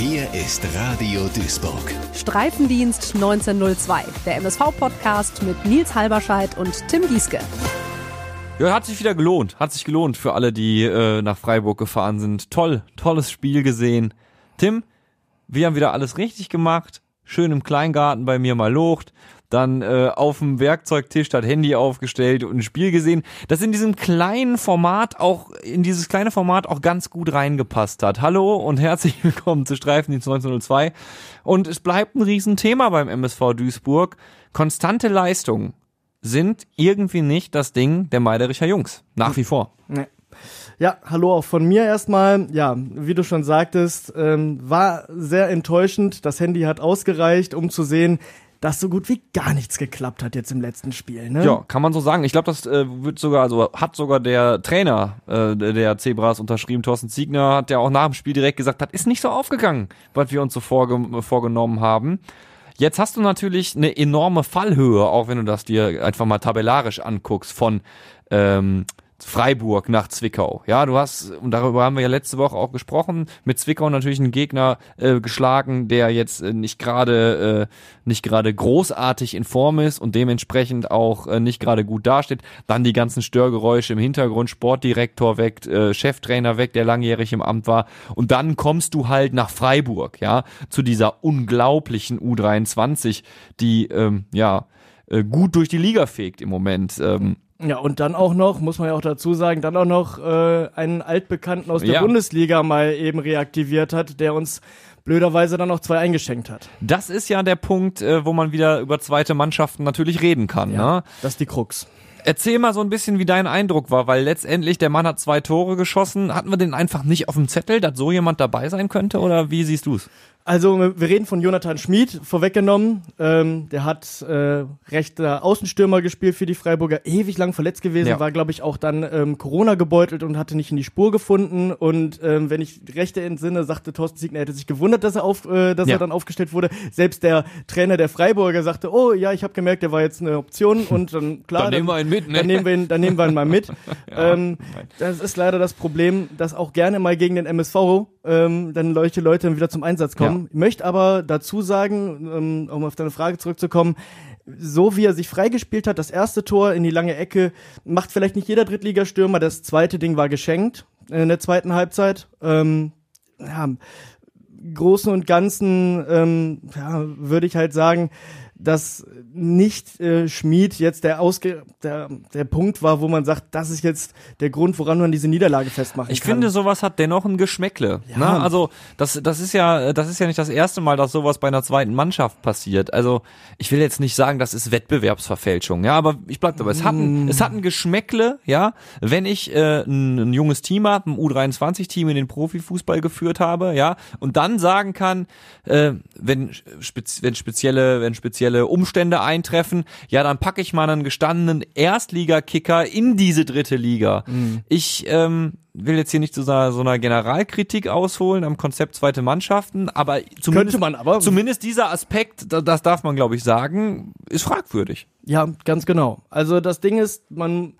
Hier ist Radio Duisburg. Streifendienst 1902, der MSV-Podcast mit Nils Halberscheid und Tim Gieske. Ja, hat sich wieder gelohnt. Hat sich gelohnt für alle, die äh, nach Freiburg gefahren sind. Toll, tolles Spiel gesehen. Tim, wir haben wieder alles richtig gemacht. Schön im Kleingarten bei mir mal locht dann äh, auf dem Werkzeugtisch das Handy aufgestellt und ein Spiel gesehen, das in diesem kleinen Format auch, in dieses kleine Format auch ganz gut reingepasst hat. Hallo und herzlich willkommen zu Streifendienst 1902. Und es bleibt ein Riesenthema beim MSV Duisburg. Konstante Leistungen sind irgendwie nicht das Ding der Meidericher Jungs. Nach wie vor. Nee. Ja, hallo auch von mir erstmal. Ja, wie du schon sagtest, ähm, war sehr enttäuschend. Das Handy hat ausgereicht, um zu sehen, dass so gut wie gar nichts geklappt hat jetzt im letzten Spiel. Ne? Ja, kann man so sagen. Ich glaube, das äh, wird sogar, also hat sogar der Trainer äh, der Zebras unterschrieben, Thorsten Ziegner, hat ja auch nach dem Spiel direkt gesagt, das ist nicht so aufgegangen, was wir uns so vorge vorgenommen haben. Jetzt hast du natürlich eine enorme Fallhöhe, auch wenn du das dir einfach mal tabellarisch anguckst von ähm, Freiburg nach Zwickau. Ja, du hast, und darüber haben wir ja letzte Woche auch gesprochen, mit Zwickau natürlich einen Gegner äh, geschlagen, der jetzt äh, nicht gerade äh, nicht gerade großartig in Form ist und dementsprechend auch äh, nicht gerade gut dasteht. Dann die ganzen Störgeräusche im Hintergrund, Sportdirektor weg, äh, Cheftrainer weg, der langjährig im Amt war. Und dann kommst du halt nach Freiburg, ja, zu dieser unglaublichen U23, die ähm, ja äh, gut durch die Liga fegt im Moment. Ähm, ja, und dann auch noch, muss man ja auch dazu sagen, dann auch noch äh, einen Altbekannten aus der Ja. Bundesliga mal eben reaktiviert hat, der uns blöderweise dann noch zwei eingeschenkt hat. Das ist ja der Punkt, äh, wo man wieder über zweite Mannschaften natürlich reden kann. Ne? Das ist die Krux. Erzähl mal so ein bisschen, wie dein Eindruck war, weil letztendlich der Mann hat zwei Tore geschossen. Hatten wir den einfach nicht auf dem Zettel, dass so jemand dabei sein könnte? Oder wie siehst du's? Also wir reden von Jonathan Schmid, vorweggenommen. Ähm, der hat äh, rechter Außenstürmer gespielt für die Freiburger, ewig lang verletzt gewesen, Ja. war glaube ich auch dann ähm, Corona gebeutelt und hatte nicht in die Spur gefunden. Und ähm, wenn ich rechte entsinne, sagte Thorsten Siegner, er hätte sich gewundert, dass er auf, äh, dass Ja. er dann aufgestellt wurde. Selbst der Trainer der Freiburger sagte, oh ja, ich habe gemerkt, der war jetzt eine Option und dann klar, Dann nehmen wir ihn mit, ne? Dann nehmen wir ihn, dann nehmen wir ihn mal mit. ähm, das ist leider das Problem, dass auch gerne mal gegen den MSV ähm, dann solche Leute dann wieder zum Einsatz kommen. Ich möchte aber dazu sagen, ähm, um auf deine Frage zurückzukommen, so wie er sich freigespielt hat, das erste Tor in die lange Ecke, macht vielleicht nicht jeder Drittligastürmer. Das zweite Ding war geschenkt in der zweiten Halbzeit. Ähm, ja, Großen und Ganzen ähm, ja, würde ich halt sagen, dass nicht äh, Schmied jetzt der, Ausge der der Punkt war, wo man sagt, das ist jetzt der Grund, woran man diese Niederlage festmachen Ich kann. finde, sowas hat dennoch ein Geschmäckle. Ja. Ne? Also das, das ist ja, das ist ja nicht das erste Mal, dass sowas bei einer zweiten Mannschaft passiert. Also ich will jetzt nicht sagen, das ist Wettbewerbsverfälschung, ja, aber ich bleib dabei. Es hat ein, es hat ein Geschmäckle, ja, wenn ich äh, ein, ein junges Team habe, ein U23-Team in den Profifußball geführt habe, ja, und dann sagen kann, äh, wenn, spez wenn spezielle, wenn spezielle Umstände eintreffen, ja, dann packe ich mal einen gestandenen Erstligakicker in diese dritte Liga. Ich ähm, will jetzt hier nicht zu so einer, so einer Generalkritik ausholen am Konzept zweite Mannschaften, aber zumindest, aber. zumindest dieser Aspekt, da- das darf man glaube ich sagen, ist fragwürdig. Ja, ganz genau. Also das Ding ist, man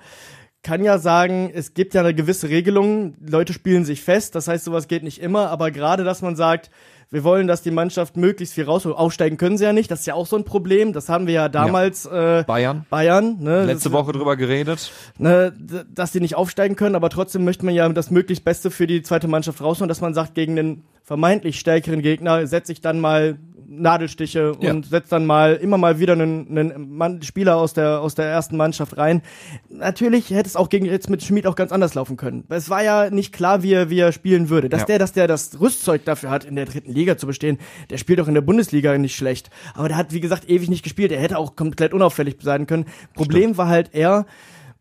kann ja sagen, es gibt ja eine gewisse Regelung, Leute spielen sich fest, das heißt, sowas geht nicht immer, aber gerade, dass man sagt, wir wollen, dass die Mannschaft möglichst viel rausholt. Aufsteigen können sie ja nicht, das ist ja auch so ein Problem. Das haben wir ja damals äh, Bayern, Bayern, ne, letzte das, Woche drüber geredet. ne, dass die nicht aufsteigen können, aber trotzdem möchte man ja das möglichst Beste für die zweite Mannschaft rausholen, dass man sagt, gegen den vermeintlich stärkeren Gegner setze ich dann mal Nadelstiche Ja. und setze dann mal immer mal wieder einen, einen Mann, Spieler aus der aus der ersten Mannschaft rein. Natürlich hätte es auch gegen jetzt mit Schmid auch ganz anders laufen können. Es war ja nicht klar, wie er, wie er spielen würde. Dass Ja. der, dass der das Rüstzeug dafür hat, in der dritten Liga zu bestehen, der spielt auch in der Bundesliga nicht schlecht. Aber der hat, wie gesagt, ewig nicht gespielt. Er hätte auch komplett unauffällig sein können. Problem war halt eher,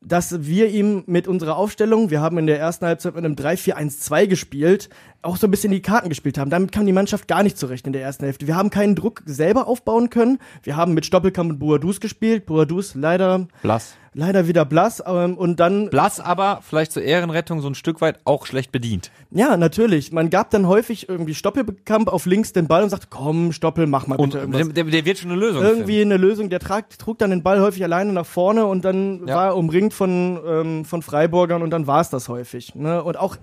dass wir ihm mit unserer Aufstellung, wir haben in der ersten Halbzeit mit einem 3-4-1-2 gespielt, auch so ein bisschen die Karten gespielt haben. Damit kam die Mannschaft gar nicht zurecht in der ersten Hälfte. Wir haben keinen Druck selber aufbauen können. Wir haben mit Stoppelkamp und Boadus gespielt. Boadus leider Blass. Leider wieder blass ähm, und dann Blass aber vielleicht zur Ehrenrettung so ein Stück weit auch schlecht bedient. ja natürlich man gab dann häufig irgendwie Stoppelkamp auf links den Ball und sagt komm Stoppel mach mal Und bitte irgendwas der, der, wird schon eine Lösung irgendwie eine Lösung der trag, trug dann den Ball häufig alleine nach vorne und dann Ja. war er umringt von ähm, von Freiburgern und dann war es das häufig ne? und auch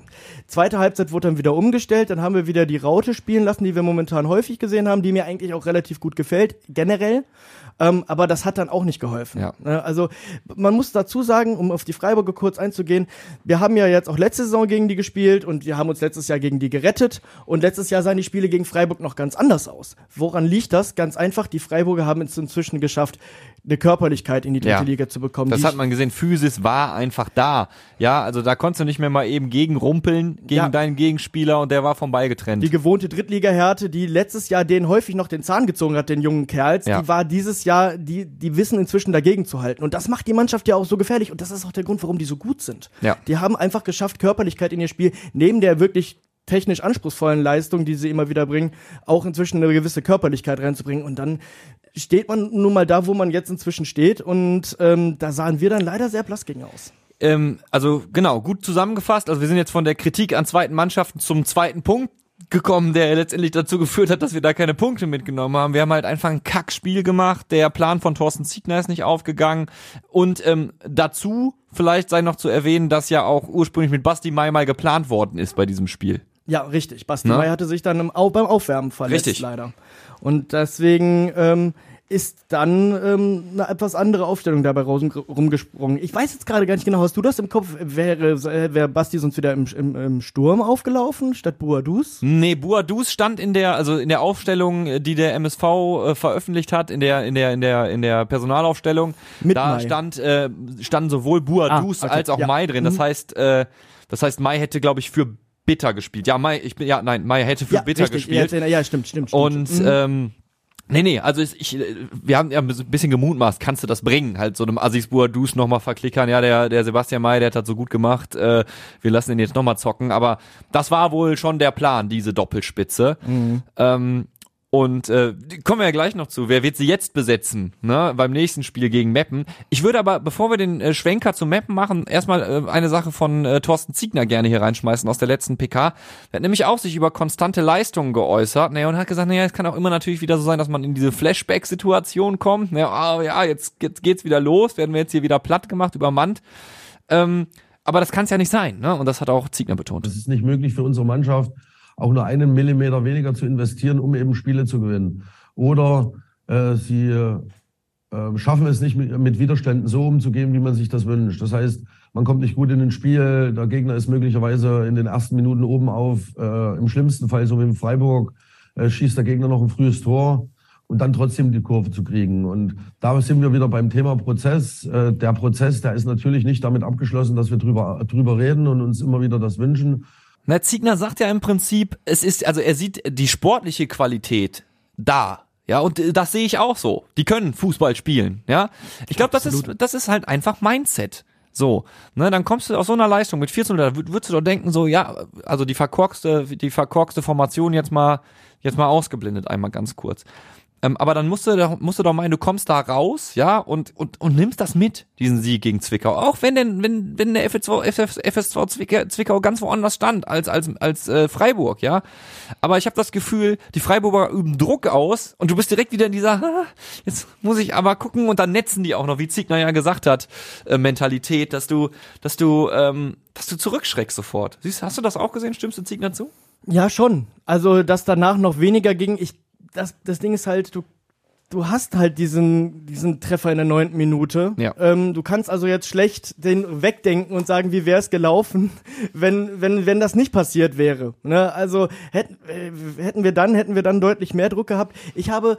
zweite Halbzeit wurde dann wieder umgestellt dann haben wir wieder die Raute spielen lassen die wir momentan häufig gesehen haben die mir eigentlich auch relativ gut gefällt generell ähm, aber das hat dann auch nicht geholfen. Ja. Ne, Also man muss dazu sagen, um auf die Freiburger kurz einzugehen, wir haben ja jetzt auch letzte Saison gegen die gespielt und wir haben uns letztes Jahr gegen die gerettet und letztes Jahr sahen die Spiele gegen Freiburg noch ganz anders aus. Woran liegt das? Ganz einfach, die Freiburger haben es inzwischen geschafft, eine Körperlichkeit in die dritte Ja. Liga zu bekommen. Das hat man gesehen, Physis war einfach da. Ja, also da konntest du nicht mehr mal eben gegen rumpeln, gegen Ja. deinen Gegenspieler und der war vom Ball getrennt. die gewohnte Drittliga-Härte, die letztes Jahr denen häufig noch den Zahn gezogen hat, den jungen Kerls, Ja. die war dieses Jahr, die, die wissen inzwischen dagegen zu halten. Und das macht die Mannschaft ja auch so gefährlich. Und das ist auch der Grund, warum die so gut sind. Ja. Die haben einfach geschafft, Körperlichkeit in ihr Spiel, neben der wirklich technisch anspruchsvollen Leistung, die sie immer wieder bringen, auch inzwischen eine gewisse Körperlichkeit reinzubringen. Und dann steht man nun mal da, wo man jetzt inzwischen steht. Und ähm, da sahen wir dann leider sehr blass gegen aus. ähm, also genau, gut zusammengefasst. Also wir sind jetzt von der Kritik an zweiten Mannschaften zum zweiten Punkt gekommen, der letztendlich dazu geführt hat, dass wir da keine Punkte mitgenommen haben. Wir haben halt einfach ein Kackspiel gemacht. Der Plan von Thorsten Ziegner ist nicht aufgegangen. Und ähm, dazu vielleicht sei noch zu erwähnen, dass ja auch ursprünglich mit Basti Mai mal geplant worden ist bei diesem Spiel. Ja, richtig. Basti Ne? May hatte sich dann im Au beim Aufwärmen verletzt, Richtig. leider. Und deswegen ähm, ist dann ähm, eine etwas andere Aufstellung dabei raus- rumgesprungen. Ich weiß jetzt gerade gar nicht genau, hast du das im Kopf? Wäre, äh, wäre Basti sonst wieder im, im, im Sturm aufgelaufen, statt Buadus? Nee, Buadus stand in der, also in der Aufstellung, äh, die der MSV äh, veröffentlicht hat, in der, in der, in der, in der Personalaufstellung. Mit da Mai. stand, äh, standen sowohl Buadus Ah, okay, als auch ja. Mai drin. Das Mhm. heißt, äh, das heißt, Mai hätte, glaube ich, für Bitter gespielt. Ja, Mai, ich bin, ja, nein, Mai hätte für Bitter richtig. gespielt. Ja, ja, stimmt, stimmt, stimmt. Und Mhm. ähm, nee, nee, also ich, ich, wir haben ja ein bisschen gemutmaßt, kannst du das bringen? Halt so einem Assis Buadus nochmal verklickern, ja, der, der Sebastian May, der hat das so gut gemacht, äh, wir lassen ihn jetzt nochmal zocken, aber das war wohl schon der Plan, diese Doppelspitze. Ähm, und äh, kommen wir ja gleich noch zu. Wer wird sie jetzt besetzen? Ne? Beim nächsten Spiel gegen Meppen. Ich würde aber, bevor wir den äh, Schwenker zu Meppen machen, erstmal äh, eine Sache von äh, Thorsten Ziegner gerne hier reinschmeißen aus der letzten PK. Der hat nämlich auch sich über konstante Leistungen geäußert. Naja, und hat gesagt, naja, es kann auch immer natürlich wieder so sein, dass man in diese Flashback-Situation kommt. Naja, ah, ja, jetzt, jetzt geht's wieder los, werden wir jetzt hier wieder platt gemacht, übermannt. Ähm, aber das kann es ja nicht sein, ne? Und das hat auch Ziegner betont. Es ist nicht möglich für unsere Mannschaft, auch nur einen Millimeter weniger zu investieren, um eben Spiele zu gewinnen. Oder äh, sie äh, schaffen es nicht, mit, mit Widerständen so umzugehen, wie man sich das wünscht. Das heißt, man kommt nicht gut in ein Spiel, der Gegner ist möglicherweise in den ersten Minuten oben auf, äh, im schlimmsten Fall, so wie in Freiburg, äh, schießt der Gegner noch ein frühes Tor und dann trotzdem die Kurve zu kriegen. Und da sind wir wieder beim Thema Prozess. Äh, der Prozess, der ist natürlich nicht damit abgeschlossen, dass wir drüber, drüber reden und uns immer wieder das wünschen. Na, Ziegner sagt ja im Prinzip, es ist, also er sieht die sportliche Qualität da. Ja, und äh, das sehe ich auch so. Die können Fußball spielen, ja. Ich glaube, das ist, das ist halt einfach Mindset. So, ne, dann kommst du aus so einer Leistung mit 14 da würd- würdest du doch denken, so, ja, also die verkorkste, die verkorkste Formation jetzt mal, jetzt mal ausgeblendet, einmal ganz kurz. Ähm, aber dann musst du, musst du doch meinen, du kommst da raus, ja, und, und, und nimmst das mit, diesen Sieg gegen Zwickau. Auch wenn denn, wenn, wenn der FSV, FS, FSV Zwickau, Zwickau ganz woanders stand als, als, als äh, Freiburg, ja. Aber ich habe das Gefühl, die Freiburger üben Druck aus und du bist direkt wieder in dieser, ah, jetzt muss ich aber gucken und dann netzen die auch noch, wie Ziegner ja gesagt hat, äh, Mentalität, dass du, dass du, ähm, dass du zurückschreckst sofort. Siehst, hast du das auch gesehen? Stimmst du Ziegner zu? Ja, schon. Also, dass danach noch weniger ging. Ich, das, das Ding ist halt, du, du hast halt diesen, diesen Treffer in der neunten Minute. Ja. Ähm, du kannst also jetzt schlecht den wegdenken und sagen, wie wäre es gelaufen, wenn, wenn, wenn das nicht passiert wäre. Ne? Also hätten, äh, hätten wir dann, hätten wir dann deutlich mehr Druck gehabt. Ich habe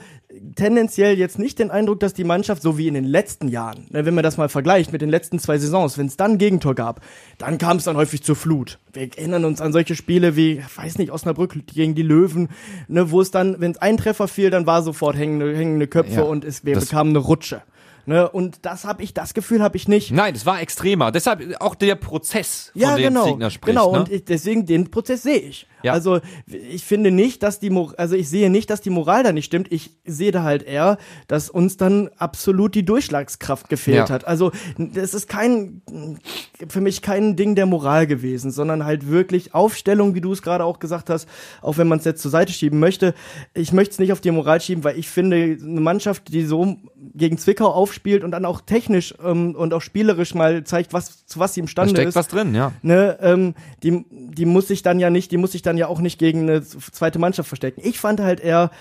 tendenziell jetzt nicht den Eindruck, dass die Mannschaft, so wie in den letzten Jahren, ne, wenn man das mal vergleicht mit den letzten zwei Saisons, wenn es dann ein Gegentor gab, dann kam es dann häufig zur Flut. Wir erinnern uns an solche Spiele wie, weiß nicht, Osnabrück gegen die Löwen, ne, wo es dann, wenn es ein Treffer fiel, dann war sofort hängende, hängende Köpfe Ja, und es, wir das- bekamen eine Rutsche. Ne? Und das habe ich, das Gefühl habe ich nicht. Nein, es war extremer. Deshalb auch der Prozess, von Ja, dem genau. Ziegner spricht. genau, ne? und ich, deswegen den Prozess sehe ich. Ja. Also ich finde nicht, dass die Mor also ich sehe nicht, dass die Moral da nicht stimmt. Ich sehe da halt eher, dass uns dann absolut die Durchschlagskraft gefehlt Ja. hat. Also das ist kein für mich kein Ding der Moral gewesen, sondern halt wirklich Aufstellung, wie du es gerade auch gesagt hast, auch wenn man es jetzt zur Seite schieben möchte. Ich möchte es nicht auf die Moral schieben, weil ich finde, eine Mannschaft, die so gegen Zwickau aufspielt und dann auch technisch ähm, und auch spielerisch mal zeigt, was zu was sie da imstande steckt ist was drin, ja. ne, ähm, die, die muss sich dann ja nicht, die muss sich dann ja auch nicht gegen eine zweite Mannschaft verstecken. Ich fand halt eher,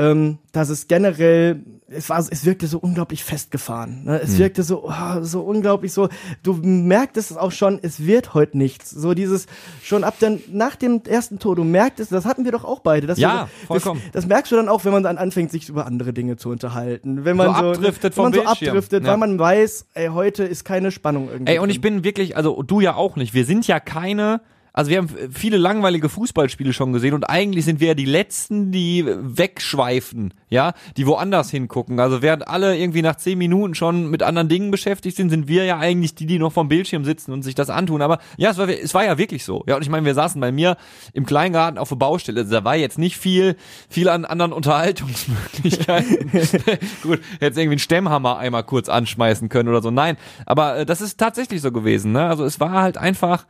ähm, dass es generell, es war, es wirkte so unglaublich festgefahren. Ne? Es wirkte so, oh, so unglaublich so. Du merktest es auch schon, es wird heute nichts. So dieses schon ab dann nach dem ersten Tor, du merktest, das hatten wir doch auch beide. Ja, wir, vollkommen. Das, das merkst du dann auch, wenn man dann anfängt, sich über andere Dinge zu unterhalten. Wenn man So so, abdriftet wenn man vom so abdriftet, Ja. weil man weiß, ey, heute ist keine Spannung irgendwie. Ey, und ich drin. bin wirklich, also du ja auch nicht. Wir sind ja keine, also wir haben viele langweilige Fußballspiele schon gesehen und eigentlich sind wir ja die Letzten, die wegschweifen, ja, die woanders hingucken. Also während alle irgendwie nach zehn Minuten schon mit anderen Dingen beschäftigt sind, sind wir ja eigentlich die, die noch vom Bildschirm sitzen und sich das antun. Aber ja, es war, es war ja wirklich so. Ja, und ich meine, wir saßen bei mir im Kleingarten auf der Baustelle. Also da war jetzt nicht viel, viel an anderen Unterhaltungsmöglichkeiten. Gut, jetzt irgendwie einen Stemmhammer einmal kurz anschmeißen können oder so. Nein, aber äh, das ist tatsächlich so gewesen. Ne? Also es war halt einfach,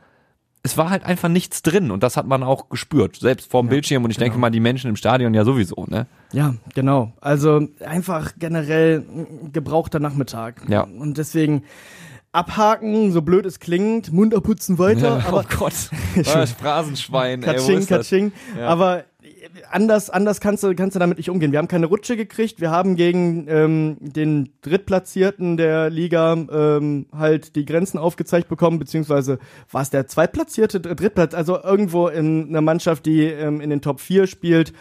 es war halt einfach nichts drin und das hat man auch gespürt, selbst vorm Bildschirm und ich denke mal die Menschen im Stadion ja sowieso. Ne? Ja, genau. Also einfach generell gebrauchter Nachmittag. Ja. Und deswegen abhaken, so blöd es klingt, Mund abputzen weiter, aber oh Gott, das Phrasenschwein. ey, Katsching, das? Katsching. Aber anders, anders kannst du, kannst du damit nicht umgehen. Wir haben keine Rutsche gekriegt. Wir haben gegen ähm, den Drittplatzierten der Liga ähm, halt die Grenzen aufgezeigt bekommen, beziehungsweise war es der Zweitplatzierte, Dr- Drittplatz, also irgendwo in einer Mannschaft, die ähm, in den Top 4 spielt,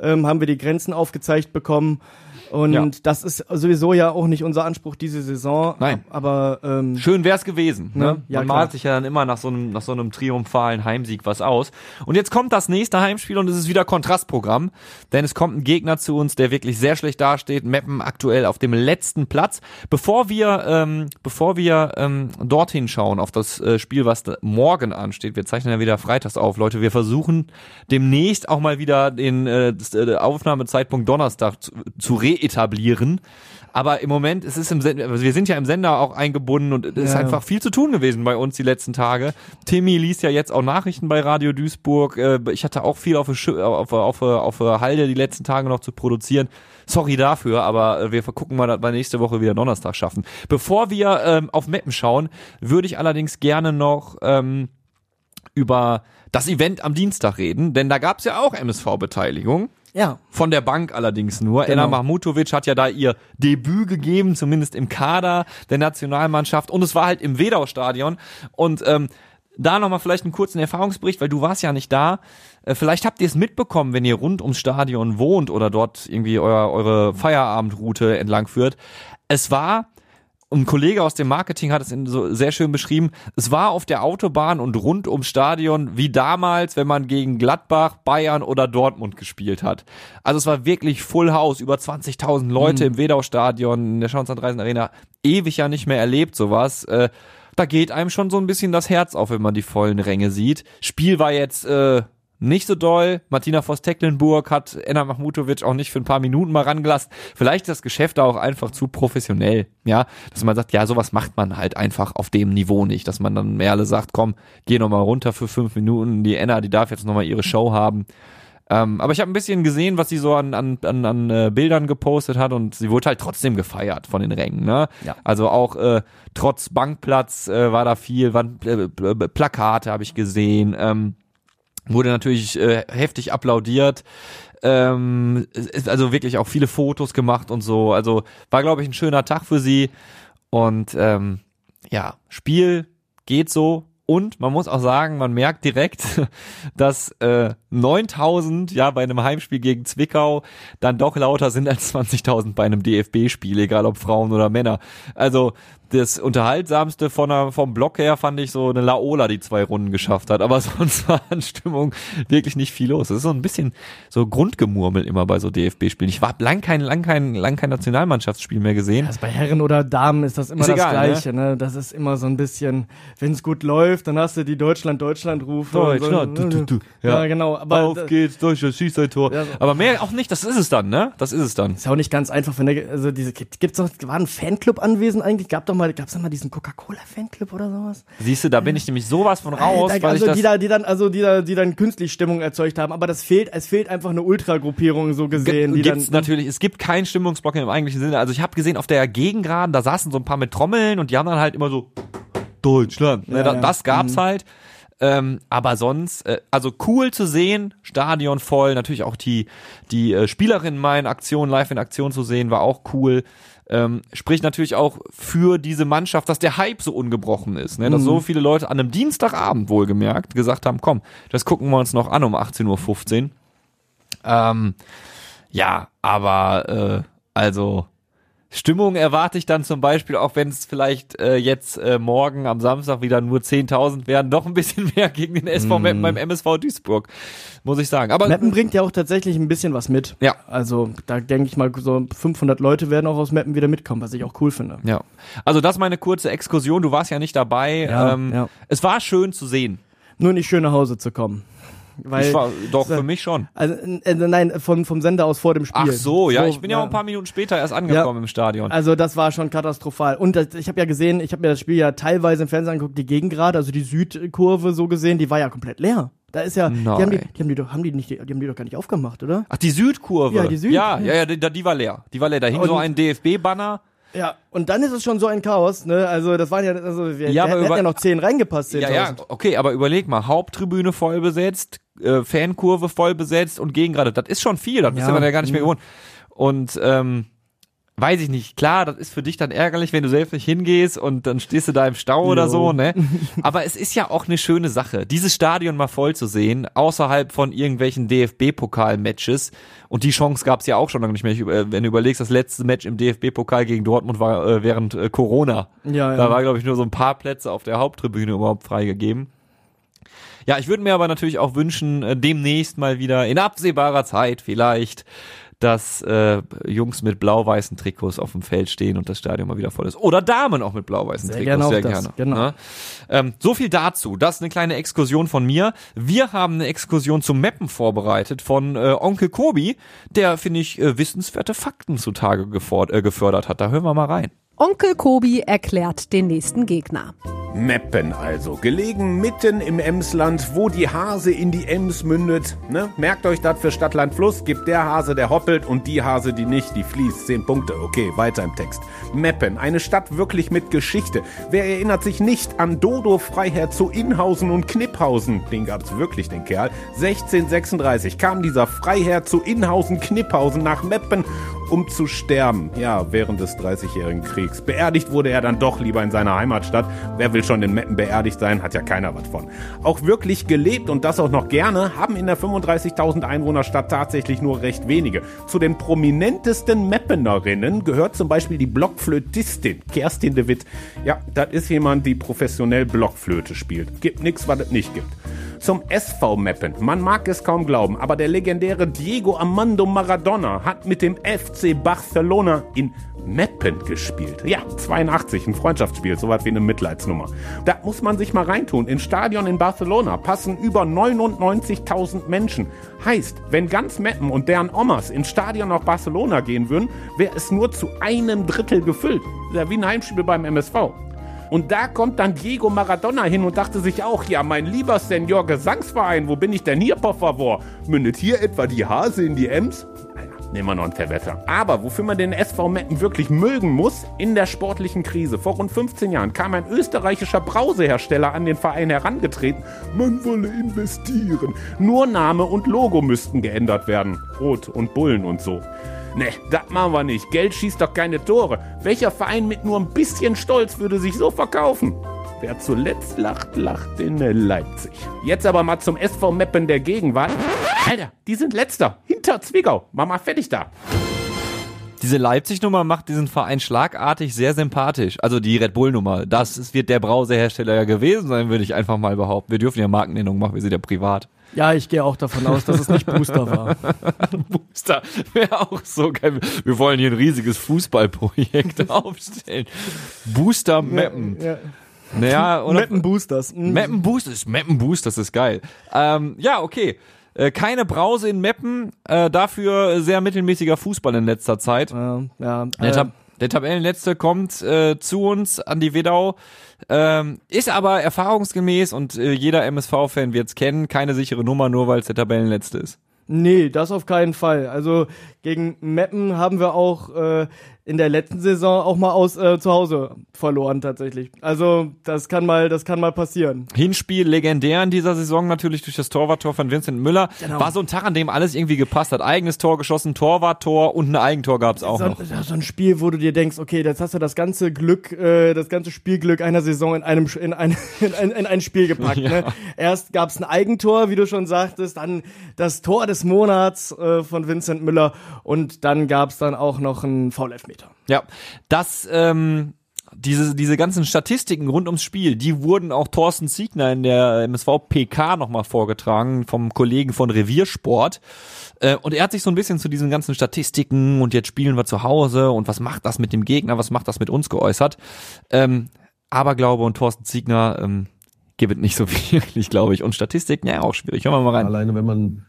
ähm, haben wir die Grenzen aufgezeigt bekommen. Und Ja. das ist sowieso ja auch nicht unser Anspruch diese Saison. Nein. Aber ähm, Schön wär's gewesen. Ne? Ne? Ja, Man klar. malt sich ja dann immer nach so einem, nach so einem triumphalen Heimsieg was aus. Und jetzt kommt das nächste Heimspiel und es ist wieder Kontrastprogramm, denn es kommt ein Gegner zu uns, der wirklich sehr schlecht dasteht. Meppen aktuell auf dem letzten Platz. Bevor wir, ähm, bevor wir ähm, dorthin schauen auf das äh, Spiel, was morgen ansteht, wir zeichnen ja wieder freitags auf, Leute. Wir versuchen demnächst auch mal wieder den äh, äh, Aufnahmezeitpunkt Donnerstag zu, zu reetablieren. Aber im Moment, es ist im Sender, also wir sind ja im Sender auch eingebunden und es ist Ja. einfach viel zu tun gewesen bei uns die letzten Tage. Timmy liest ja jetzt auch Nachrichten bei Radio Duisburg. Äh, Ich hatte auch viel auf auf, auf, auf Halde die letzten Tage noch zu produzieren. Sorry dafür, aber wir gucken mal, dass wir nächste Woche wieder Donnerstag schaffen. Bevor wir ähm, auf Mappen schauen, würde ich allerdings gerne noch ähm, über das Event am Dienstag reden, denn da gab es ja auch MSV-Beteiligung. Ja, Von der Bank allerdings nur. Genau. Enna Mahmutovic hat ja da ihr Debüt gegeben, zumindest im Kader der Nationalmannschaft. Und es war halt im Wedau-Stadion. Und ähm, da nochmal vielleicht einen kurzen Erfahrungsbericht, weil du warst ja nicht da. Äh, vielleicht habt ihr es mitbekommen, wenn ihr rund ums Stadion wohnt oder dort irgendwie euer, eure Feierabendroute entlang führt. Es war ein Kollege aus dem Marketing hat es in so sehr schön beschrieben. Es war auf der Autobahn und rund ums Stadion wie damals, wenn man gegen Gladbach, Bayern oder Dortmund gespielt hat. Also es war wirklich Full House, über 20.000 Leute im Wedau-Stadion, in der Schauenstein Arena. Ewig ja nicht mehr erlebt sowas. Äh, da geht einem schon so ein bisschen das Herz auf, wenn man die vollen Ränge sieht. Spiel war jetzt äh, nicht so doll. Martina Voss-Tecklenburg hat Enna Mahmutovic auch nicht für ein paar Minuten mal rangelassen. Vielleicht ist das Geschäft da auch einfach zu professionell, ja, dass man sagt, ja, sowas macht man halt einfach auf dem Niveau nicht, dass man dann Merle sagt, komm, geh noch mal runter für fünf Minuten, die Enna, die darf jetzt noch mal ihre Show haben. Ähm, aber ich habe ein bisschen gesehen, was sie so an, an, an, an äh, Bildern gepostet hat und sie wurde halt trotzdem gefeiert von den Rängen. Ne? Ja. Also auch äh, trotz Bankplatz äh, war da viel, waren äh, Pl- Plakate habe ich gesehen. Ähm, wurde natürlich äh, heftig applaudiert. Ähm, ist also wirklich auch viele Fotos gemacht und so. Also war, glaube ich, ein schöner Tag für sie. Und ähm, ja, Spiel geht so. Und man muss auch sagen, man merkt direkt, dass äh, 9000 ja bei einem Heimspiel gegen Zwickau dann doch lauter sind als 20.000 bei einem DFB-Spiel, egal ob Frauen oder Männer. Also das unterhaltsamste von der, vom Block her fand ich so eine Laola, die zwei Runden geschafft hat. Aber sonst war an Stimmung wirklich nicht viel los. Das ist so ein bisschen so Grundgemurmel immer bei so DFB-Spielen. Ich war lang kein, lang kein, lang kein Nationalmannschaftsspiel mehr gesehen. Also bei Herren oder Damen ist das immer Ist das egal, Gleiche. Ne? Das ist immer so ein bisschen, wenn es gut läuft, dann hast du die Deutschland-Deutschland-Rufe. so. Deutschland, du, du, du. Ja, genau. Aber Auf geht's, Deutschland schießt ein Tor. Ja. Aber mehr auch nicht, das ist es dann, ne? Das ist es dann. Ist ja auch nicht ganz einfach, wenn der, also diese, gibt, gibt's noch, war ein Fanclub anwesend eigentlich? Gab doch mal, gab's da mal diesen Coca-Cola-Fanclub oder sowas? Siehst du, da bin ich nämlich sowas von raus, Alter, weil also die da, die dann, also die da, die dann künstlich Stimmung erzeugt haben. Aber das fehlt, es fehlt einfach eine Ultra-Gruppierung so gesehen, die gibt's dann. natürlich, es gibt keinen Stimmungsblock im eigentlichen Sinne. Also ich habe gesehen, auf der Gegengraden, da saßen so ein paar mit Trommeln und die haben dann halt immer so Deutschland. Ne, Ja, da, ja. das gab's Mhm. halt. Ähm, aber sonst, äh, also cool zu sehen, Stadion voll, natürlich auch die, die äh, Spielerinnen mal in Aktion, live in Aktion zu sehen, war auch cool. Ähm, spricht natürlich auch für diese Mannschaft, dass der Hype so ungebrochen ist, ne? dass so viele Leute an einem Dienstagabend wohlgemerkt gesagt haben, komm, das gucken wir uns noch an um 18.15 Uhr. Ähm, ja, aber äh, also Stimmung erwarte ich dann zum Beispiel, auch wenn es vielleicht äh, jetzt äh, morgen am Samstag wieder nur 10.000 werden, doch ein bisschen mehr gegen den SV Meppen beim MSV Duisburg, muss ich sagen. Aber Meppen bringt ja auch tatsächlich ein bisschen was mit. Ja. Also da denke ich mal, so 500 Leute werden auch aus Meppen wieder mitkommen, was ich auch cool finde. ja, also das meine kurze Exkursion. Du warst ja nicht dabei. Ja, ähm, ja. Es war schön zu sehen. Nur nicht schön nach Hause zu kommen. Weil, Ich war, doch so- für mich schon. Also, äh, nein, vom, vom Sender aus vor dem Spiel. Ach so, ja, ich bin ja, auch ein paar Minuten später erst angekommen im Stadion. Also das war schon katastrophal. Und das, ich habe ja gesehen, ich habe mir das Spiel ja teilweise im Fernsehen angeguckt, die Gegengrade, also die Südkurve so gesehen, die war ja komplett leer. Da ist ja, die haben die, die haben die doch, haben die nicht, die haben die doch gar nicht aufgemacht, oder? Ach, die Südkurve. Ja, die Süd- Ja, ja, ja, die, die war leer. Die war leer. Da hing so Und- ein DFB-Banner. Ja. Und dann ist es schon so ein Chaos, ne? Also das waren ja, also wir Ja, hätten ja noch zehn reingepasst. Ja, ja, 10.000. okay, aber überleg mal, Haupttribüne voll besetzt, äh, Fankurve voll besetzt und Gegengrade. Das ist schon viel, das ist Ja. ja man ja gar nicht mehr Mhm. gewohnt. Und ähm, weiß ich nicht, klar, das ist für dich dann ärgerlich, wenn du selbst nicht hingehst und dann stehst du da im Stau oder Jo. so, ne? Aber es ist ja auch eine schöne Sache, dieses Stadion mal voll zu sehen, außerhalb von irgendwelchen DFB-Pokal-Matches. Und die Chance gab es ja auch schon lange nicht mehr. Äh, wenn du überlegst, das letzte Match im DFB-Pokal gegen Dortmund war äh, während äh, Corona. Ja, ja. Da war, glaube ich, nur so ein paar Plätze auf der Haupttribüne überhaupt freigegeben. Ja, ich würde mir aber natürlich auch wünschen, äh, demnächst mal wieder in absehbarer Zeit vielleicht, dass äh, Jungs mit blau-weißen Trikots auf dem Feld stehen und das Stadion mal wieder voll ist. Oder Damen auch mit blau-weißen Sehr Trikots, gerne auch sehr das, gerne. genau. Ne? Ähm, so viel dazu. Das ist eine kleine Exkursion von mir. Wir haben eine Exkursion zum Mappen vorbereitet von äh, Onkel Kobi, der, finde ich, äh, wissenswerte Fakten zutage äh, gefördert hat. Da hören wir mal rein. Onkel Kobi erklärt den nächsten Gegner. Meppen also, gelegen mitten im Emsland, wo die Hase in die Ems mündet. Ne? Merkt euch das für Stadtland Fluss, gibt der Hase, der hoppelt und die Hase, die nicht, die fließt. Zehn Punkte, okay, weiter im Text. Meppen, eine Stadt wirklich mit Geschichte. Wer erinnert sich nicht an Dodo Freiherr zu Inhausen und Knipphausen? Den gab's wirklich, den Kerl. 1636 kam dieser Freiherr zu Inhausen, Knipphausen nach Meppen um zu sterben. Ja, während des 30-jährigen Kriegs. Beerdigt wurde er dann doch lieber in seiner Heimatstadt. Wer will schon in Meppen beerdigt sein? Hat ja keiner was von. Auch wirklich gelebt und das auch noch gerne, haben in der 35.000 Einwohnerstadt tatsächlich nur recht wenige. Zu den prominentesten Meppenerinnen gehört zum Beispiel die Blockflötistin Kerstin de Witt. Ja, das ist jemand, die professionell Blockflöte spielt. Gibt nix, was es nicht gibt zum SV Meppen. Man mag es kaum glauben, aber der legendäre Diego Armando Maradona hat mit dem FC Barcelona in Meppen gespielt. Ja, 82, ein Freundschaftsspiel, sowas wie eine Mitleidsnummer. Da muss man sich mal reintun. Ins Stadion in Barcelona passen über 99.000 Menschen. Heißt, wenn ganz Meppen und deren Omas ins Stadion nach Barcelona gehen würden, wäre es nur zu einem Drittel gefüllt. Ja, wie ein Heimspiel beim MSV. Und da kommt dann Diego Maradona hin und dachte sich auch, ja, mein lieber Senior Gesangsverein, wo bin ich denn hier, por favor? Mündet hier etwa die Hase in die Ems? Nehmen wir noch einen Verwetter. Aber wofür man den SV Meppen wirklich mögen muss, in der sportlichen Krise. Vor rund 15 Jahren kam ein österreichischer Brausehersteller an den Verein herangetreten. Man wolle investieren. Nur Name und Logo müssten geändert werden. Rot und Bullen und so. Ne, das machen wir nicht. Geld schießt doch keine Tore. Welcher Verein mit nur ein bisschen Stolz würde sich so verkaufen? Wer zuletzt lacht, lacht in Leipzig. Jetzt aber mal zum SV Meppen der Gegenwart. Alter, die sind letzter. Hinter Zwickau. Mach mal fertig da. Diese Leipzig-Nummer macht diesen Verein schlagartig sehr sympathisch. Also die Red Bull-Nummer. Das ist, wird der Brausehersteller ja gewesen sein, würde ich einfach mal behaupten. Wir dürfen ja Markennennung machen, wir sind ja privat. Ja, ich gehe auch davon aus, dass es nicht Booster war. Booster wäre auch so geil. Wir wollen hier ein riesiges Fußballprojekt aufstellen. Booster Mappen. Ja. Naja, oder? Mappen Boosters. Mhm. Mappen Boosters, Mappen Boosters ist geil. Ähm, ja, okay. Äh, keine Brause in Meppen, äh, dafür sehr mittelmäßiger Fußball in letzter Zeit. Ja, ja, Der, äh, Tab der Tabellenletzte kommt äh, zu uns an die Wedau, ähm, ist aber erfahrungsgemäß und äh, jeder MSV-Fan wird's kennen, keine sichere Nummer, nur weil es der Tabellenletzte ist. Nee, das auf keinen Fall. Also gegen Meppen haben wir auch äh, in der letzten Saison auch mal aus äh, zu Hause verloren tatsächlich. Also das kann mal, das kann mal passieren. Hinspiel legendär in dieser Saison natürlich durch das Torwarttor von Vincent Müller. Genau. War so ein Tag, an dem alles irgendwie gepasst hat. Eigenes Tor geschossen, Torwarttor und ein Eigentor gab's auch so, noch. so ein Spiel, wo du dir denkst, okay, jetzt hast du das ganze Glück, äh, das ganze Spielglück einer Saison in einem in ein, in ein, in ein Spiel gepackt. Ja. Ne? Erst gab's ein Eigentor, wie du schon sagtest, dann das Tor des Monats äh, von Vincent Müller und dann gab's dann auch noch einen Foul-Elfmeter. Ja, das, ähm, diese, diese ganzen Statistiken rund ums Spiel, die wurden auch Thorsten Siegner in der MSV-PK nochmal vorgetragen vom Kollegen von Reviersport. Äh, und er hat sich so ein bisschen zu diesen ganzen Statistiken und jetzt spielen wir zu Hause und was macht das mit dem Gegner, was macht das mit uns geäußert. Ähm, Aberglaube und Thorsten Siegner ähm, gibt nicht so wirklich, glaube ich. Und Statistiken, ja, auch schwierig. Hören wir mal rein. Alleine wenn man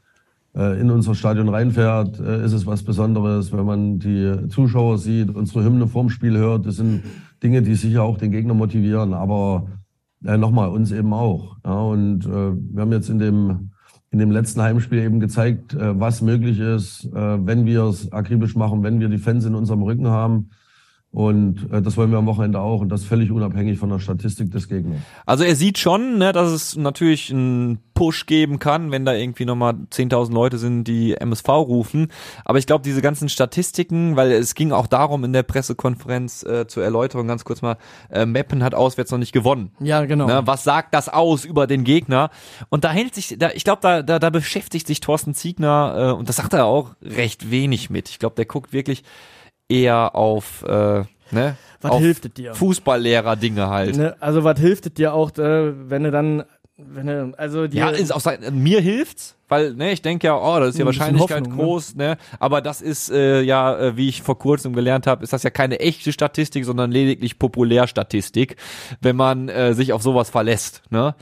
in unser Stadion reinfährt, äh, ist es was Besonderes. Wenn man die Zuschauer sieht, unsere Hymne vorm Spiel hört, das sind Dinge, die sicher auch den Gegner motivieren, aber äh, nochmal, uns eben auch. Ja, und äh, wir haben jetzt in dem, in dem letzten Heimspiel eben gezeigt, äh, was möglich ist, äh, wenn wir es akribisch machen, wenn wir die Fans in unserem Rücken haben. Und äh, das wollen wir am Wochenende auch und das völlig unabhängig von der Statistik des Gegners. Also er sieht schon, ne, dass es natürlich einen Push geben kann, wenn da irgendwie nochmal 10.000 Leute sind, die MSV rufen. Aber ich glaube, diese ganzen Statistiken, weil es ging auch darum in der Pressekonferenz äh, zur Erläuterung ganz kurz mal, äh, Meppen hat auswärts noch nicht gewonnen. Ja, genau. Ne, was sagt das aus über den Gegner? Und da hält sich, da, ich glaube, da, da, da beschäftigt sich Thorsten Ziegner, äh, und das sagt er auch, recht wenig mit. Ich glaube, der guckt wirklich eher auf, äh, ne, Was hilft dir? Fußballlehrer-Dinge halt. Ne, also was hilft dir auch, äh, wenn du dann, wenn du, also Ja, ist auch sein, mir hilft's, weil ne, ich denke ja, oh, das ist ja bisschen Wahrscheinlichkeit Hoffnung, ne? groß, ne? Aber das ist äh, ja, äh, wie ich vor kurzem gelernt habe, ist das ja keine echte Statistik, sondern lediglich Populärstatistik, wenn man äh, sich auf sowas verlässt, ne?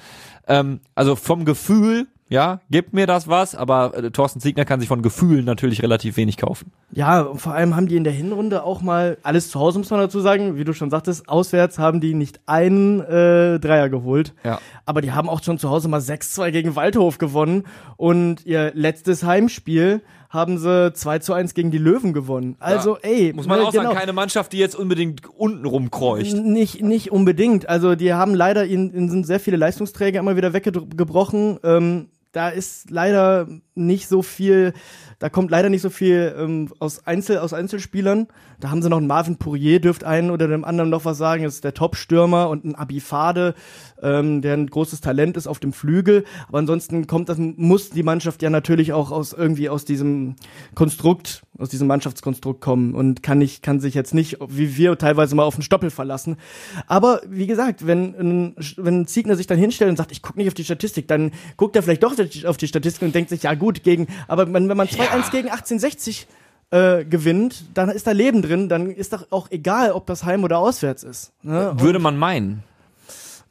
Ähm, also vom Gefühl, ja, gibt mir das was, aber äh, Thorsten Siegner kann sich von Gefühlen natürlich relativ wenig kaufen. ja, und vor allem haben die in der Hinrunde auch mal alles zu Hause, muss man dazu sagen, wie du schon sagtest, auswärts haben die nicht einen äh, Dreier geholt. Ja. Aber die haben auch schon zu Hause mal 6-2 gegen Waldhof gewonnen und ihr letztes Heimspiel haben sie 2 zu 1 gegen die Löwen gewonnen. Also, ey, Muss man ne, auch sagen, keine Mannschaft, die jetzt unbedingt unten rumkreucht. Nicht, nicht unbedingt. Also die haben leider, ihnen, ihnen sind sehr viele Leistungsträger immer wieder weggebrochen. Ähm, da ist leider nicht so viel, da kommt leider nicht so viel ähm, aus, Einzel, aus Einzelspielern. Da haben sie noch einen Marvin Pourier, dürft einen oder dem anderen noch was sagen, das ist der Top-Stürmer und ein Abifade, ähm, der ein großes Talent ist auf dem Flügel. Aber ansonsten kommt das, muss die Mannschaft ja natürlich auch aus irgendwie aus diesem Konstrukt, aus diesem Mannschaftskonstrukt kommen und kann nicht, kann sich jetzt nicht, wie wir teilweise mal auf den Stoppel verlassen. Aber wie gesagt, wenn, ein- wenn ein Ziegner sich dann hinstellt und sagt, ich gucke nicht auf die Statistik, dann guckt er vielleicht doch auf die Statistik und denkt sich, ja gut, gegen, aber wenn, wenn man 2-1 gegen 1860 äh, gewinnt, dann ist da Leben drin, dann ist doch auch egal, ob das heim oder auswärts ist. Ne? Würde man meinen.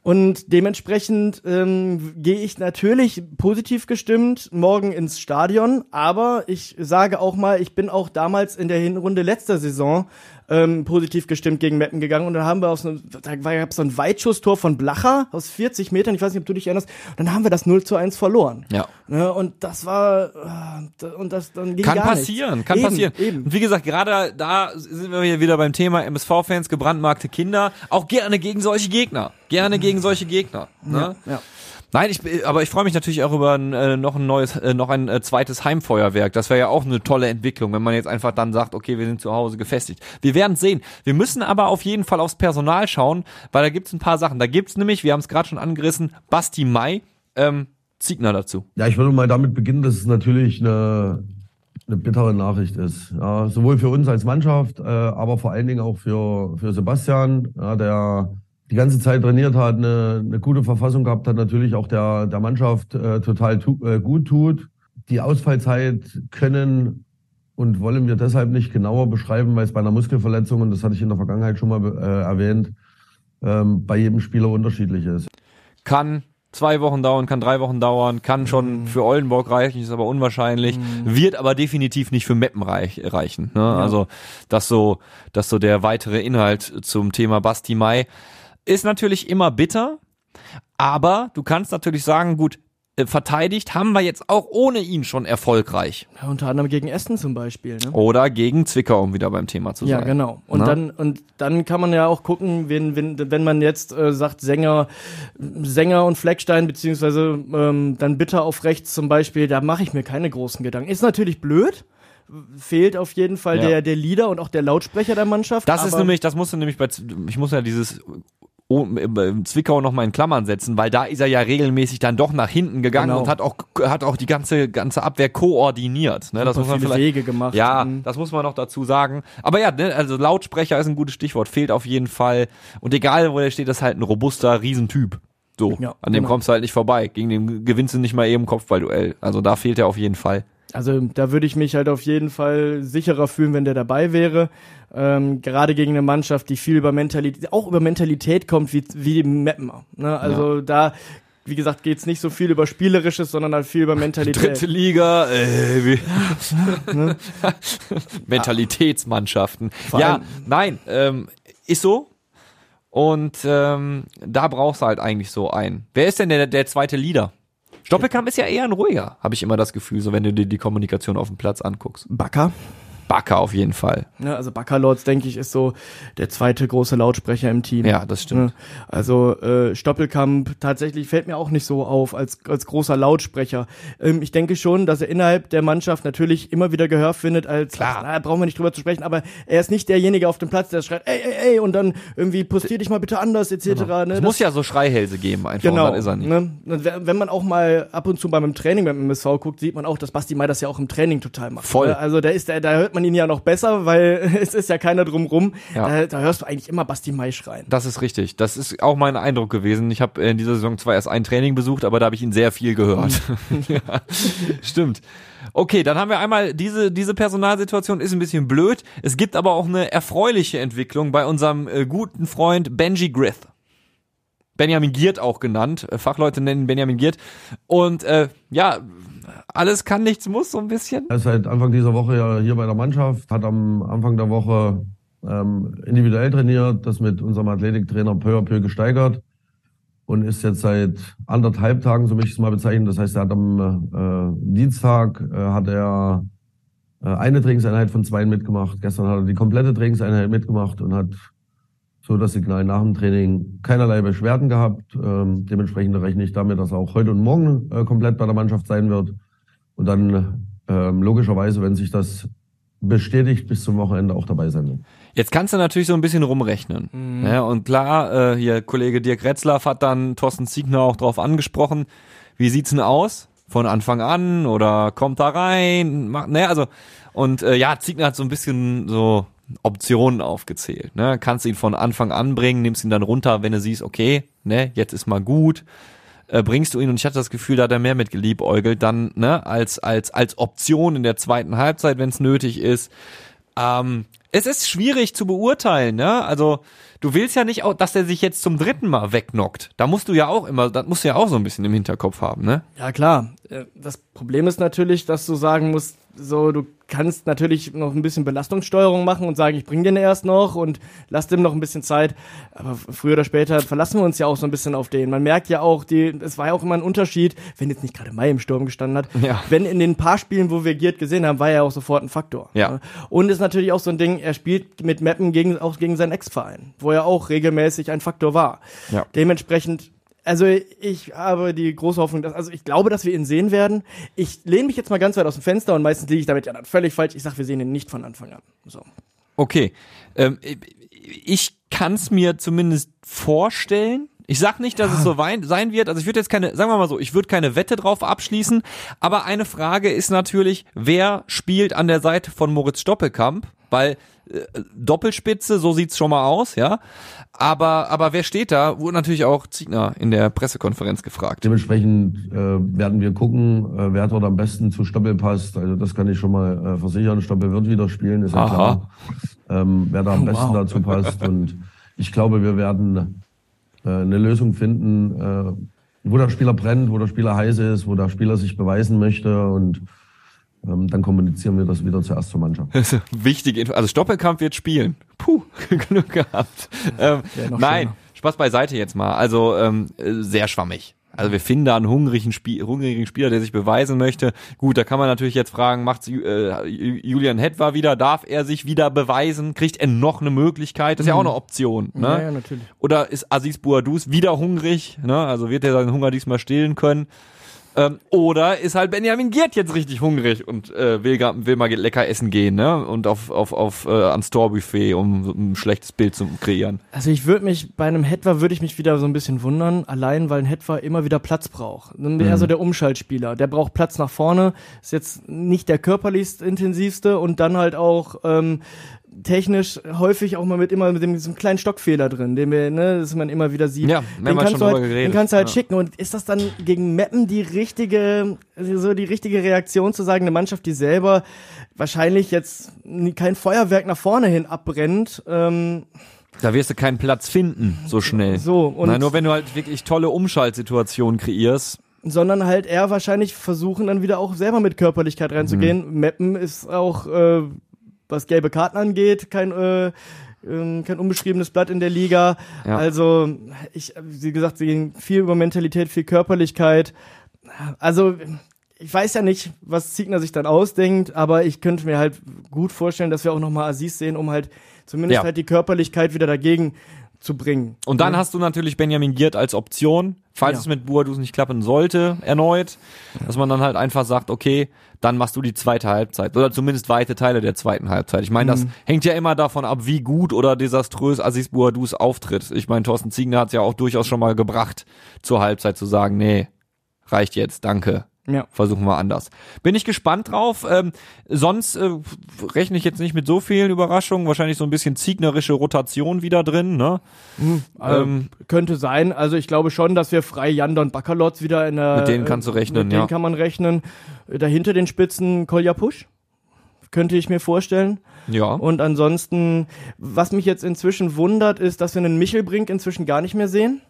Und dementsprechend ähm, gehe ich natürlich positiv gestimmt morgen ins Stadion, aber ich sage auch mal, ich bin auch damals in der Hinrunde letzter Saison ähm, positiv gestimmt gegen Meppen gegangen und dann haben wir aus einem, da gab es so ein Weitschusstor von Blacher aus 40 Metern, ich weiß nicht, ob du dich erinnerst, und dann haben wir das 0 zu 1 verloren. Ja. Ne, und das war, äh, und das dann ging Kann passieren, nichts. kann eben, passieren. Eben. Und wie gesagt, gerade da sind wir hier wieder beim Thema MSV-Fans, gebrandmarkte Kinder. Auch gerne gegen solche Gegner. Gerne gegen solche Gegner. Ne? Ja. Nein, ich, aber ich freue mich natürlich auch über ein, äh, noch ein neues, äh, noch ein äh, zweites Heimfeuerwerk. Das wäre ja auch eine tolle Entwicklung, wenn man jetzt einfach dann sagt, okay, wir sind zu Hause gefestigt. Wir werden sehen. Wir müssen aber auf jeden Fall aufs Personal schauen, weil da gibt's ein paar Sachen. Da gibt's nämlich, wir haben es gerade schon angerissen, Basti Mai, ähm, Ziegner dazu. Ja, ich würde mal damit beginnen, dass es natürlich eine eine bittere Nachricht ist. Ja, sowohl für uns als Mannschaft, äh, aber vor allen Dingen auch für, für Sebastian, ja, der die ganze Zeit trainiert hat, eine, eine gute Verfassung gehabt hat, natürlich auch der, der Mannschaft äh, total tu, äh, gut tut. Die Ausfallzeit können und wollen wir deshalb nicht genauer beschreiben, weil es bei einer Muskelverletzung, und das hatte ich in der Vergangenheit schon mal äh, erwähnt, ähm, bei jedem Spieler unterschiedlich ist. Kann zwei Wochen dauern, kann drei Wochen dauern, kann schon Mhm. für Oldenburg reichen, ist aber unwahrscheinlich, wird aber definitiv nicht für Meppen reich, reichen. Ne? Also das so, das so der weitere Inhalt zum Thema Basti Mai ist natürlich immer bitter, aber du kannst natürlich sagen, gut, äh, verteidigt haben wir jetzt auch ohne ihn schon erfolgreich. Ja, unter anderem gegen Essen zum Beispiel. Ne? Oder gegen Zwickau, um wieder beim Thema zu Ja, sein. genau. Und Na? dann und dann kann man ja auch gucken, wenn wenn wenn man jetzt äh, sagt Sänger Sänger und Fleckstein beziehungsweise ähm, dann Bitter auf rechts zum Beispiel, da mache ich mir keine großen Gedanken. Ist natürlich blöd, fehlt auf jeden Fall Ja. der der Leader und auch der Lautsprecher der Mannschaft. Das ist nämlich, das musst du nämlich bei, ich muss ja dieses Zwickau noch mal in Klammern setzen, weil da ist er ja regelmäßig dann doch nach hinten gegangen Genau. und hat auch hat auch die ganze ganze Abwehr koordiniert. Ne? Das Super muss man viele vielleicht, Wege gemacht. Ja, Mhm. das muss man noch dazu sagen. Aber ja, ne, also Lautsprecher ist ein gutes Stichwort, fehlt auf jeden Fall. Und egal, wo der steht, das ist halt ein robuster Riesentyp. So, Ja, an dem genau. kommst du halt nicht vorbei. Gegen den gewinnst du nicht mal eben Kopfballduell. Also da fehlt er auf jeden Fall. Also da würde ich mich halt auf jeden Fall sicherer fühlen, wenn der dabei wäre. Ähm, gerade gegen eine Mannschaft, die viel über Mentalität, auch über Mentalität kommt, wie, wie die Mapper. Ne? Also da, wie gesagt, geht's nicht so viel über Spielerisches, sondern halt viel über Mentalität. Dritte Liga, äh, wie Mentalitätsmannschaften. Vor ja, nein, ähm, ist so. Und ähm, da brauchst du halt eigentlich so einen. Wer ist denn der, der zweite Leader? Stoppelkamp ist ja eher ein ruhiger, habe ich immer das Gefühl, so wenn du dir die Kommunikation auf dem Platz anguckst. Bakker. Backer auf jeden Fall. Ne? Also Backerlords, denke ich, ist so der zweite große Lautsprecher im Team. Ja, das stimmt. Also äh, Stoppelkamp tatsächlich fällt mir auch nicht so auf als, als großer Lautsprecher. Ähm, ich denke schon, dass er innerhalb der Mannschaft natürlich immer wieder Gehör findet als, Klar. na, brauchen wir nicht drüber zu sprechen, aber er ist nicht derjenige auf dem Platz, der schreit, ey, ey, ey, und dann irgendwie postier dich mal bitte anders, etc. Ne? Es Das- muss ja so Schreihälse geben einfach, Genau. das ist er nicht. Ne? Wenn man auch mal ab und zu beim Training beim MSV guckt, sieht man auch, dass Basti Mai das ja auch im Training total macht. Voll. Ne? Also da ist der, da hört man ihn ja noch besser, weil es ist ja keiner drumrum. Ja. Da, da hörst du eigentlich immer Basti Mai schreien. Das ist richtig. Das ist auch mein Eindruck gewesen. Ich habe in dieser Saison zwar erst ein Training besucht, aber da habe ich ihn sehr viel gehört. ja, stimmt. Okay, dann haben wir einmal diese diese Personalsituation ist ein bisschen blöd. Es gibt aber auch eine erfreuliche Entwicklung bei unserem äh, guten Freund Benji Grith. Benjamin Giert auch genannt. Äh, Fachleute nennen Benjamin Giert. Und äh, ja, alles kann, nichts muss so ein bisschen. Er ist seit Anfang dieser Woche ja hier bei der Mannschaft, hat am Anfang der Woche ähm, individuell trainiert, das mit unserem Athletiktrainer peu à peu gesteigert und ist jetzt seit anderthalb Tagen, so möchte ich es mal bezeichnen. Das heißt, er hat am äh, Dienstag äh, hat er äh, eine Trainingseinheit von zwei mitgemacht. Gestern hat er die komplette Trainingseinheit mitgemacht und hat so das Signal nach dem Training keinerlei Beschwerden gehabt. Ähm, dementsprechend rechne ich damit, dass er auch heute und morgen äh, komplett bei der Mannschaft sein wird. Und dann ähm, logischerweise, wenn sich das bestätigt, bis zum Wochenende auch dabei sein wird. Jetzt kannst du natürlich so ein bisschen rumrechnen. Ja, und klar, äh, hier Kollege Dirk Retzlaff hat dann Thorsten Ziegner auch drauf angesprochen. Wie sieht's denn aus? Von Anfang an oder kommt da rein? Macht, ne, also und äh, ja, Ziegner hat so ein bisschen so Optionen aufgezählt. Ne? Kannst ihn von Anfang an bringen, nimmst ihn dann runter, wenn du siehst, okay, ne, jetzt ist mal gut. Äh, bringst du ihn und ich hatte das Gefühl, da hat er mehr mit geliebäugelt, dann ne, als als als Option in der zweiten Halbzeit, wenn es nötig ist. Ähm, es ist schwierig zu beurteilen, ne? Also du willst ja nicht auch, dass er sich jetzt zum dritten Mal wegknockt. Da musst du ja auch immer, das musst du ja auch so ein bisschen im Hinterkopf haben, ne? Ja, klar. Äh, Das Problem ist natürlich, dass du sagen musst, so, du kannst natürlich noch ein bisschen Belastungssteuerung machen und sagen, ich bring den erst noch und lass dem noch ein bisschen Zeit. Aber früher oder später verlassen wir uns ja auch so ein bisschen auf den. Man merkt ja auch, die, es war ja auch immer ein Unterschied, wenn jetzt nicht gerade Mai im Sturm gestanden hat. Ja. Wenn in den paar Spielen, wo wir Giert gesehen haben, war er auch sofort ein Faktor. Ja. Und ist natürlich auch so ein Ding, er spielt mit Meppen gegen, auch gegen seinen Ex-Verein, wo er auch regelmäßig ein Faktor war. Ja. Dementsprechend, also ich habe die große Hoffnung, dass, also ich glaube, dass wir ihn sehen werden. Ich lehne mich jetzt mal ganz weit aus dem Fenster und meistens liege ich damit ja dann völlig falsch. Ich sage, wir sehen ihn nicht von Anfang an. So. Okay. Ähm, ich kann es mir zumindest vorstellen. Ich sag nicht, dass es so sein wird. Also ich würde jetzt keine, sagen wir mal so, ich würde keine Wette drauf abschließen. Aber eine Frage ist natürlich, wer spielt an der Seite von Moritz Stoppelkamp? Weil äh, Doppelspitze, so sieht's schon mal aus, ja. Aber, aber wer steht da? Wurde natürlich auch Ziegner in der Pressekonferenz gefragt. Dementsprechend äh, werden wir gucken, äh, wer dort am besten zu Stoppel passt. Also das kann ich schon mal äh, versichern. Stoppel wird wieder spielen, ist ja Aha. klar. Ähm, wer da am besten Wow. dazu passt. Und ich glaube, wir werden eine Lösung finden, äh, wo der Spieler brennt, wo der Spieler heiß ist, wo der Spieler sich beweisen möchte. Und ähm, dann kommunizieren wir das wieder zuerst zur Mannschaft. Wichtige Info. Also Stoppelkampf wird spielen. Puh, genug gehabt. Ähm, nein, schöner. Spaß beiseite jetzt mal. Also ähm, äh, sehr schwammig. Also wir finden da einen hungrigen, Spie hungrigen Spieler, der sich beweisen möchte. Gut, da kann man natürlich jetzt fragen, macht äh, Julian Hetwa wieder, darf er sich wieder beweisen? Kriegt er noch eine Möglichkeit? Das ist ja auch eine Option. Ne? Ja, ja, natürlich. Oder ist Aziz Bouadouz wieder hungrig? Ne? Also wird er seinen Hunger diesmal stillen können? Ähm, oder ist halt Benjamin Giert jetzt richtig hungrig und äh, will, will mal lecker essen gehen, ne? Und auf, auf, auf äh, ans Torbuffet, um so ein schlechtes Bild zu kreieren. Also ich würde mich, bei einem Hetwa würde ich mich wieder so ein bisschen wundern, allein weil ein Hetwa immer wieder Platz braucht. Dann wäre er so der Umschaltspieler. Der braucht Platz nach vorne, ist jetzt nicht der körperlichst intensivste und dann halt auch ähm, technisch häufig auch mal mit immer mit dem diesem kleinen Stockfehler drin, den wir, ne, das man immer wieder sieht. Ja, den kannst schon du halt, geredet. Den kannst du halt Ja. schicken. Und ist das dann gegen Meppen die richtige, so die richtige Reaktion zu sagen, eine Mannschaft, die selber wahrscheinlich jetzt kein Feuerwerk nach vorne hin abbrennt, ähm, Da wirst du keinen Platz finden, so schnell. So, und- Nein, nur wenn du halt wirklich tolle Umschaltsituationen kreierst. sondern halt eher wahrscheinlich versuchen dann wieder auch selber mit Körperlichkeit reinzugehen. Mhm. Meppen ist auch, äh, was gelbe Karten angeht, kein äh, ähm, kein unbeschriebenes Blatt in der Liga. Ja. Also ich, wie gesagt, sie gehen viel über Mentalität, viel Körperlichkeit. Also ich weiß ja nicht, was Ziegner sich dann ausdenkt, aber ich könnte mir halt gut vorstellen, dass wir auch nochmal Aziz sehen, um halt zumindest Ja. halt die Körperlichkeit wieder dagegen zu bringen. Und dann hast du natürlich Benjamin Giert als Option, falls Ja. es mit Boadus nicht klappen sollte, erneut, dass man dann halt einfach sagt, okay, dann machst du die zweite Halbzeit oder zumindest weite Teile der zweiten Halbzeit. Ich meine, das Mhm. hängt ja immer davon ab, wie gut oder desaströs Aziz Boadus auftritt. Ich meine, Thorsten Ziegner hat es ja auch durchaus schon mal gebracht, zur Halbzeit zu sagen, nee, reicht jetzt, danke. Ja. Versuchen wir anders. Bin ich gespannt drauf. Ähm, sonst äh, rechne ich jetzt nicht mit so vielen Überraschungen. Wahrscheinlich so ein bisschen ziegnerische Rotation wieder drin. Ne? Ähm, Ähm, könnte sein. Also ich glaube schon, dass wir frei Jandon Bakalotz wieder in der. Mit denen kannst du rechnen, Mit ja. denen kann man rechnen. Äh, Dahinter den Spitzen Kolja Pusch. Könnte ich mir vorstellen. Ja. Und ansonsten, was mich jetzt inzwischen wundert, ist, dass wir einen Michelbrink inzwischen gar nicht mehr sehen.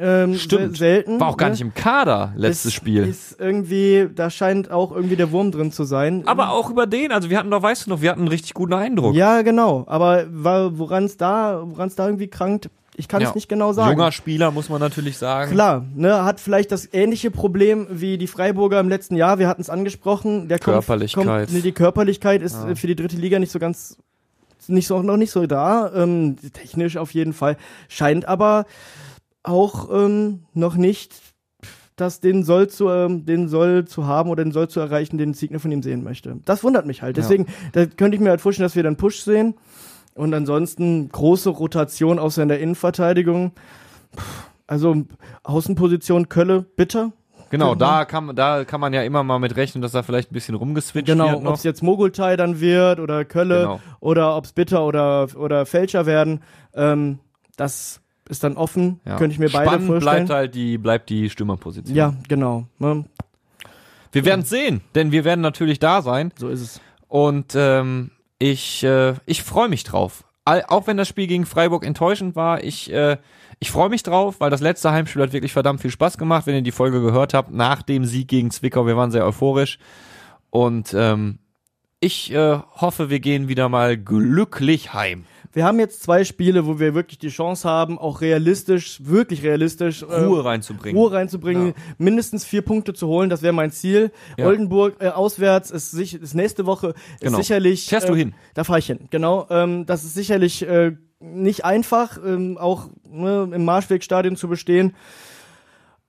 Ähm, Stimmt. se- Selten. War auch gar ne? nicht im Kader, letztes ist, Spiel. Ist irgendwie, da scheint auch irgendwie der Wurm drin zu sein. Aber auch über den, also wir hatten doch, weißt du noch, wir hatten einen richtig guten Eindruck. Ja, genau. Aber woran es da, woran es da irgendwie krankt, ich kann es Ja. nicht genau sagen. Junger Spieler, muss man natürlich sagen. Klar, ne, hat vielleicht das ähnliche Problem wie die Freiburger im letzten Jahr. Wir hatten es angesprochen. Der kommt- Körperlichkeit. Kommt, nee, die Körperlichkeit ist äh, für die dritte Liga nicht so ganz, nicht so, noch nicht so da. Ähm, technisch auf jeden Fall. Scheint aber auch ähm, noch nicht das den soll zu ähm, den soll zu haben oder den soll zu erreichen, den Ziegner von ihm sehen möchte. Das wundert mich halt. Ja. Deswegen, da könnte ich mir halt vorstellen, dass wir dann Push sehen und ansonsten große Rotation außer in der Innenverteidigung. Also Außenposition Kölle, bitter. Genau, da kann, da kann man ja immer mal mit rechnen, dass da vielleicht ein bisschen rumgeswitcht Genau, wird ob noch. es jetzt Mogultai dann wird oder Kölle Genau. oder ob es Bitter oder, oder Fälscher werden. Ähm, das ist dann offen, Ja. könnte ich mir beide Spannend vorstellen. bleibt halt die, bleibt die Stürmerposition. Ja, genau. Ne? Wir werden sehen, denn wir werden natürlich da sein. So ist es. Und ähm, ich, äh, ich freue mich drauf. All, auch wenn das Spiel gegen Freiburg enttäuschend war, ich, äh, ich freue mich drauf, weil das letzte Heimspiel hat wirklich verdammt viel Spaß gemacht, wenn ihr die Folge gehört habt, nach dem Sieg gegen Zwickau. Wir waren sehr euphorisch. Und ähm, ich äh, hoffe, wir gehen wieder mal glücklich heim. Wir haben jetzt zwei Spiele, wo wir wirklich die Chance haben, auch realistisch, wirklich realistisch äh, Ruhe reinzubringen. Ruhe reinzubringen, mindestens vier Punkte zu holen, das wäre mein Ziel. Ja. Oldenburg äh, auswärts ist, sich, ist nächste Woche ist Genau. sicherlich. Fährst du äh, hin? Da fahre ich hin, genau. Ähm, das ist sicherlich äh, nicht einfach, ähm, auch ne, im Marschwegstadion zu bestehen.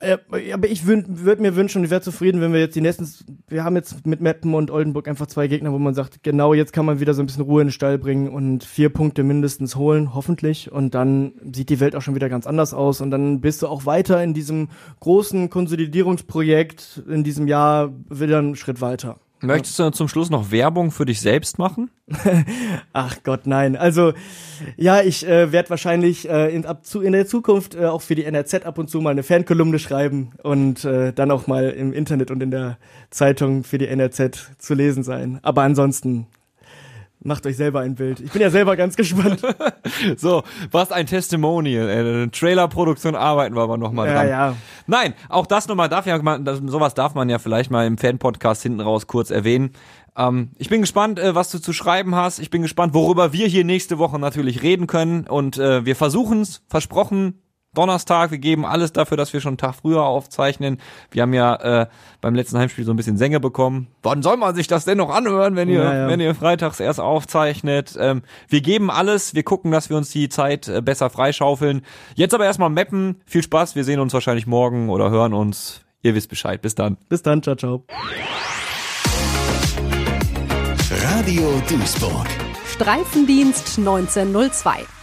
Äh, aber ich würde mir wünschen, ich wäre zufrieden, wenn wir jetzt die nächsten, wir haben jetzt mit Meppen und Oldenburg einfach zwei Gegner, wo man sagt, genau jetzt kann man wieder so ein bisschen Ruhe in den Stall bringen und vier Punkte mindestens holen, hoffentlich. Und dann sieht die Welt auch schon wieder ganz anders aus. Und dann bist du auch weiter in diesem großen Konsolidierungsprojekt in diesem Jahr wieder einen Schritt weiter. Möchtest du zum Schluss noch Werbung für dich selbst machen? Ach Gott, nein. Also ja, ich äh, werde wahrscheinlich äh, in, ab zu, in der Zukunft äh, auch für die NRZ ab und zu mal eine Fankolumne schreiben und äh, dann auch mal im Internet und in der Zeitung für die NRZ zu lesen sein. Aber ansonsten Macht euch selber ein Bild. Ich bin ja selber ganz gespannt. so, was ein Testimonial. Äh, Trailerproduktion arbeiten wir aber nochmal dran. Ja, ja. Nein, auch das nochmal darf ja, sowas darf man ja vielleicht mal im Fan-Podcast hinten raus kurz erwähnen. Ähm, ich bin gespannt, äh, was du zu schreiben hast. Ich bin gespannt, worüber wir hier nächste Woche natürlich reden können. Und äh, wir versuchen es, versprochen, Donnerstag. Wir geben alles dafür, dass wir schon einen Tag früher aufzeichnen. Wir haben ja äh, beim letzten Heimspiel so ein bisschen Sänge bekommen. Wann soll man sich das denn noch anhören, wenn ihr, ja, ja. wenn ihr freitags erst aufzeichnet? Ähm, wir geben alles. Wir gucken, dass wir uns die Zeit äh, besser freischaufeln. Jetzt aber erstmal mappen. Viel Spaß. Wir sehen uns wahrscheinlich morgen oder hören uns. Ihr wisst Bescheid. Bis dann. Bis dann. Ciao, ciao. Radio Duisburg. Streifendienst 1902.